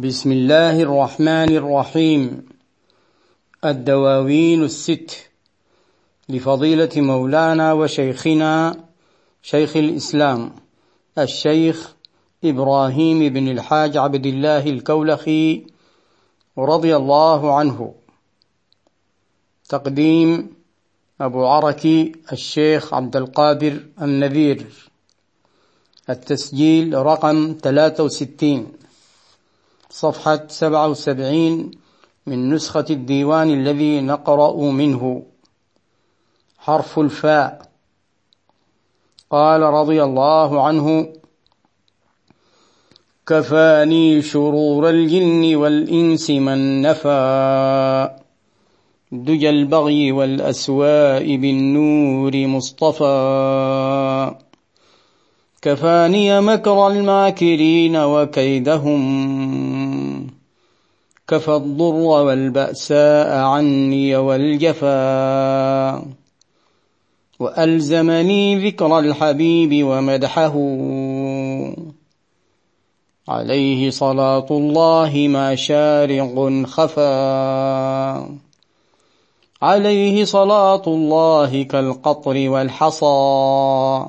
بسم الله الرحمن الرحيم. الدواوين الست. لفضيلة مولانا وشيخنا شيخ الإسلام الشيخ إبراهيم بن الحاج عبد الله الكولخي رضي الله عنه. تقديم أبو عركي الشيخ عبد القادر النذير. التسجيل رقم 63 صفحة 77 من نسخة الديوان الذي نقرأ منه. حرف الفاء. قال رضي الله عنه كفاني شرور الجن والإنس من نفى دجى البغي والأسواء بالنور مصطفى. كفاني مكر الماكرين وكيدهم كفى الضر والبأساء عني والجفا وألزمني ذكر الحبيب ومدحه عليه صلاة الله ما شارق خفا عليه صلاة الله كالقطر والحصى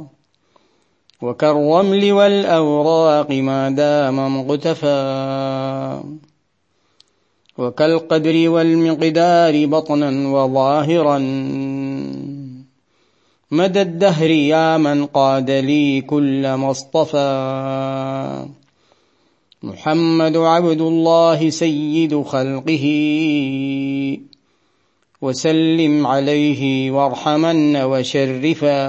وكالرمل والأوراق ما دام مقتفى وكالقدر والمقدار بطنا وظاهرا. مدى الدهر يا من قاد لي كل ما اصطفى محمد عبد الله سيد خلقه. وسلم عليه وارحمن وشرفا.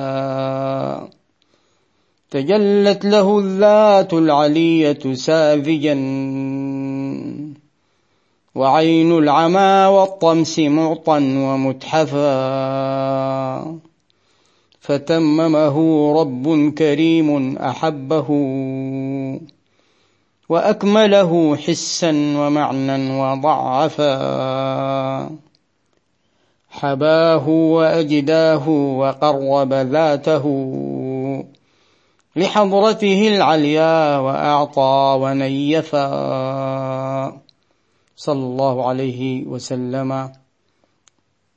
تجلت له الذات العلية ساذجا. وعين العمى والطمس معطا ومتحفا فتممه رب كريم أحبه وأكمله حسا ومعنى وضعفا. حباه وأجداه وقرب ذاته لحضرته العليا وأعطى ونيفا. صلى الله عليه وسلم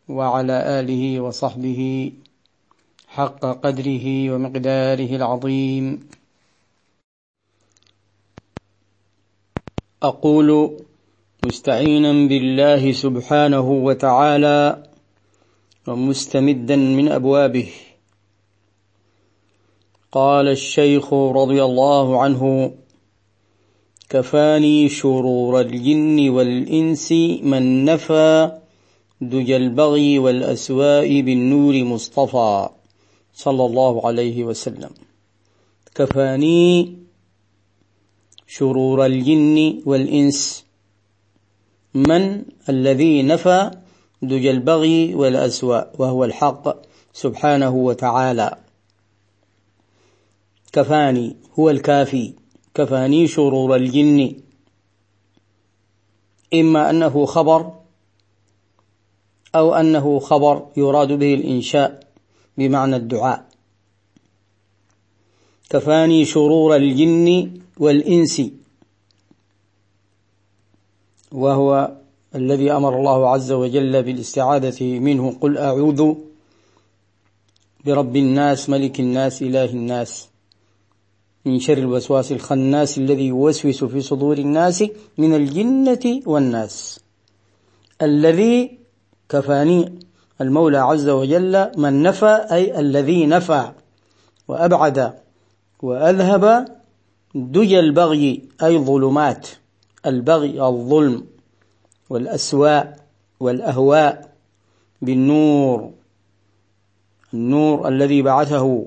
وعلى آله وصحبه حق قدره ومقداره العظيم. أقول مستعينا بالله سبحانه وتعالى ومستمدا من أبوابه. قال الشيخ رضي الله عنه كفاني شرور الجن والإنس من نفى دجى البغي والأسواء بالنور مصطفى صلى الله عليه وسلم. كفاني شرور الجن والإنس من الذي نفى دجى البغي والأسواء وهو الحق سبحانه وتعالى. كفاني هو الكافي. كفاني شرور الجن. إما أنه خبر أو أنه خبر يراد به الإنشاء بمعنى الدعاء. كفاني شرور الجن والإنس. وهو الذي أمر الله عز وجل بالاستعاذة منه. قل أعوذ برب الناس ملك الناس إله الناس. من شر الوسواس الخناس الذي يوسوس في صدور الناس من الجنة والناس. الذي كفاني المولى عز وجل من نفى أي الذي نفى وأبعد وأذهب دجى البغي أي ظلمات البغي الظلم والأسواء والأهواء بالنور النور الذي بعثه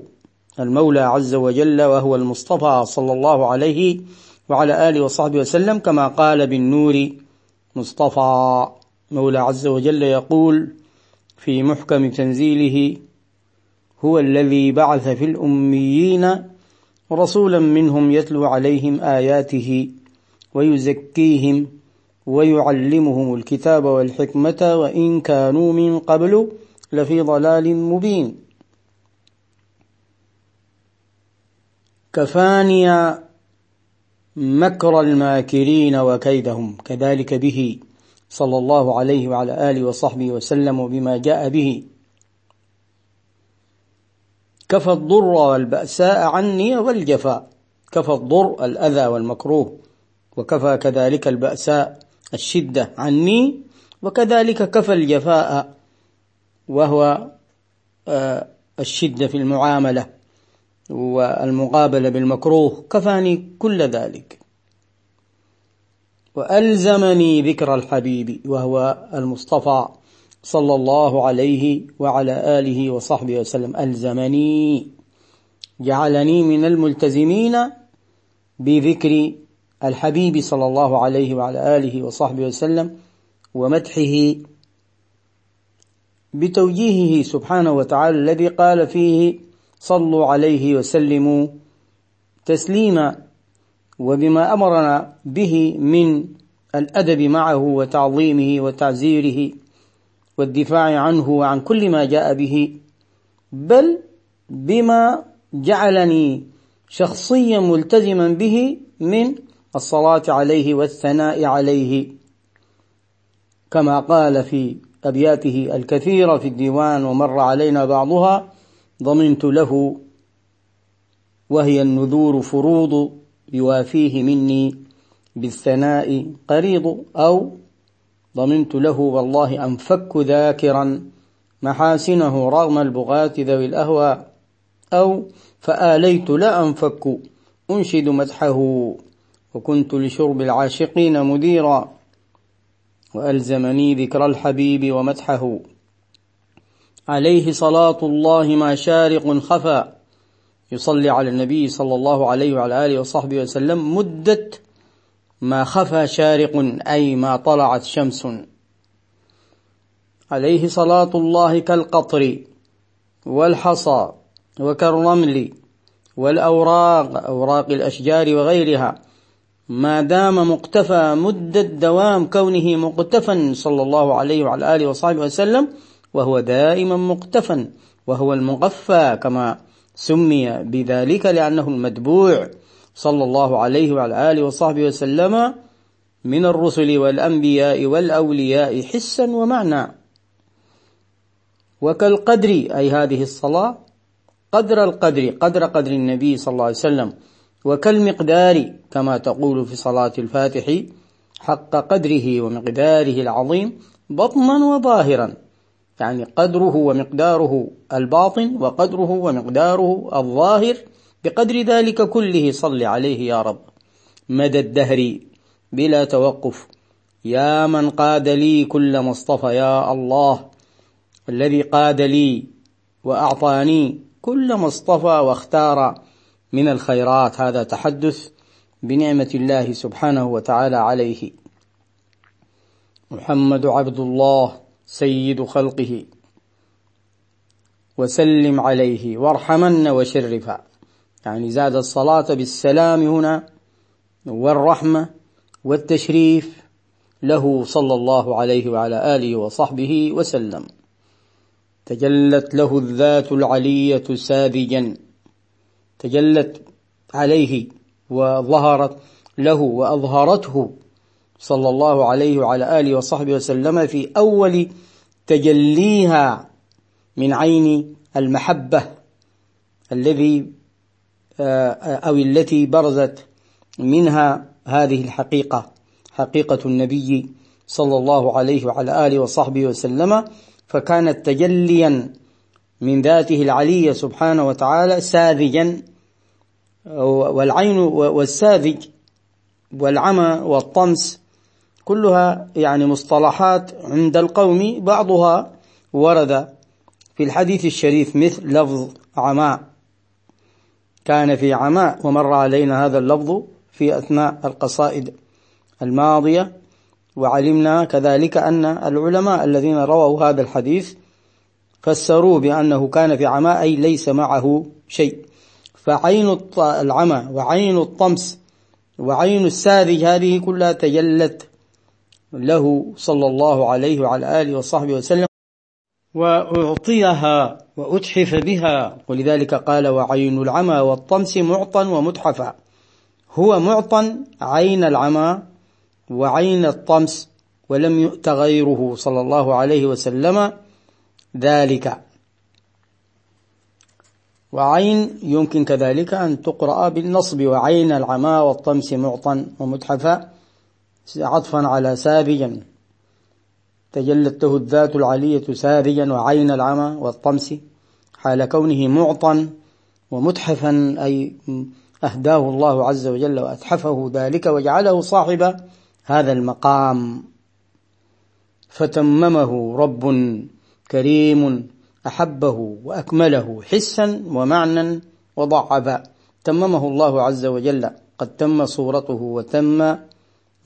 المولى عز وجل وهو المصطفى صلى الله عليه وعلى آله وصحبه وسلم كما قال بالنور مصطفى. مولى عز وجل يقول في محكم تنزيله هو الذي بعث في الأميين رسولا منهم يتلو عليهم آياته ويزكيهم ويعلمهم الكتاب والحكمة وإن كانوا من قبل لفي ضلال مبين. كفاني مكر الماكرين وكيدهم. كذلك به صلى الله عليه وعلى آله وصحبه وسلم وبما جاء به. كفى الضر والبأساء عني والجفاء. كفى الضر الأذى والمكروه. وكفى كذلك البأساء الشدة عني. وكذلك كفى الجفاء. وهو آه، الشدة في المعاملة. والمقابلة بالمكروه كفاني كل ذلك. وألزمني ذكر الحبيب وهو المصطفى صلى الله عليه وعلى آله وصحبه وسلم. ألزمني جعلني من الملتزمين بذكر الحبيب صلى الله عليه وعلى آله وصحبه وسلم ومدحه بتوجيهه سبحانه وتعالى الذي قال فيه صلوا عليه وسلموا تسليما وبما أمرنا به من الأدب معه وتعظيمه وتعزيره والدفاع عنه وعن كل ما جاء به بل بما جعلني شخصيا ملتزما به من الصلاة عليه والثناء عليه. كما قال في أبياته الكثيرة في الديوان ومر علينا بعضها ضمنت له وهي النذور فروض يوافيه مني بالثناء قريض أو ضمنت له والله أنفك ذاكرا محاسنه رغم البغاة ذوي الأهوى أو فآليت لا أنفك أنشد مدحه وكنت لشرب العاشقين مديرا وألزمني ذكر الحبيب ومدحه عليه صلاة الله ما شارق خفى. يصلي على النبي صلى الله عليه وعلى آله وصحبه وسلم مدة ما خفى شارق أي ما طلعت شمس. عليه صلاة الله كالقطر والحصى وكالرمل والأوراق أوراق الأشجار وغيرها. ما دام مقتفى مدة دوام كونه مقتفا صلى الله عليه وعلى آله وصحبه وسلم وهو دائما مقتفا وهو المقفى كما سمي بذلك لأنه المتبوع. صلى الله عليه وعلى آله وصحبه وسلم من الرسل والأنبياء والأولياء حسا ومعنى. وكالقدر أي هذه الصلاة قدر القدر قدر قدر النبي صلى الله عليه وسلم. وكالمقدار كما تقول في صلاة الفاتح حق قدره ومقداره العظيم بطنا وظاهرا. يعني قدره ومقداره الباطن وقدره ومقداره الظاهر بقدر ذلك كله صل عليه يا رب. مدى الدهر بلا توقف. يا من قاد لي كل مصطفى يا الله. الذي قاد لي وأعطاني كل مصطفى واختار من الخيرات. هذا تحدث بنعمة الله سبحانه وتعالى عليه. محمد عبد الله. سيد خلقه. وسلم عليه وارحمن وشرفا يعني زاد الصلاة بالسلام هنا والرحمة والتشريف له صلى الله عليه وعلى آله وصحبه وسلم. تجلت له الذات العلية ساذجا. تجلت عليه وظهرت له وأظهرته صلى الله عليه وعلى آله وصحبه وسلم في أول تجليها من عين المحبة الذي آه، أو التي برزت منها هذه الحقيقة حقيقة النبي صلى الله عليه وعلى آله وصحبه وسلم فكانت تجليا من ذاته العلية سبحانه وتعالى ساذجا والعين والساذج والعمى والطمس كلها يعني مصطلحات عند القوم بعضها ورد في الحديث الشريف مثل لفظ عماء. كان في عماء ومر علينا هذا اللفظ في أثناء القصائد الماضية وعلمنا كذلك أن العلماء الذين رووا هذا الحديث فسروا بأنه كان في عماء أي ليس معه شيء. فعين العمى وعين الطمس وعين الساذج هذه كلها تجلت له صلى الله عليه وعلى آله وصحبه وسلم وأعطيها وأتحف بها. ولذلك قال وعين العمى والطمس معطى ومتحفا هو معطى عين العمى وعين الطمس ولم يؤت غيره صلى الله عليه وسلم ذلك. وعين يمكن كذلك أن تقرأ بالنصب. وعين العمى والطمس معطى ومتحفا عطفا على سابجا تجلت له الذات العلية ساذجا وعين العمى والطمس. حال كونه معطا ومتحفا أي أهداه الله عز وجل وأتحفه ذلك وجعله صاحب هذا المقام. فتممه رب كريم أحبه وأكمله حسا ومعنى وضعفا. تممه الله عز وجل قد تم صورته وتم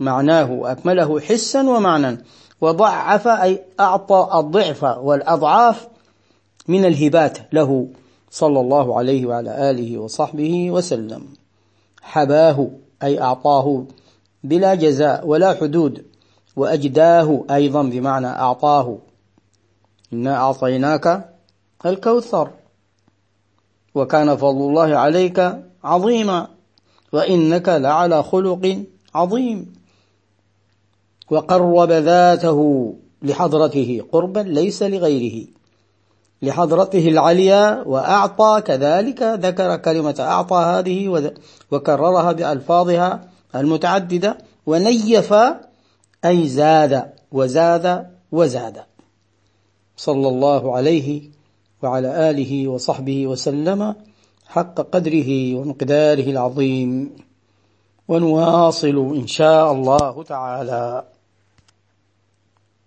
معناه وأكمله حسا ومعنى وضعف أي أعطى الضعف والأضعاف من الهبات له صلى الله عليه وعلى آله وصحبه وسلم. حباه أي أعطاه بلا جزاء ولا حدود. وأجداه أيضا بمعنى أعطاه. إنا أعطيناك الكوثر. وكان فضل الله عليك عظيما. وإنك لعلى خلق عظيم. وقرب ذاته لحضرته قربا ليس لغيره لحضرته العليا وأعطى كذلك ذكر كلمة أعطى هذه وكررها بألفاظها المتعددة ونيف أي زاد وزاد وزاد. صلى الله عليه وعلى آله وصحبه وسلم حق قدره ومقداره العظيم ونواصل إن شاء الله تعالى.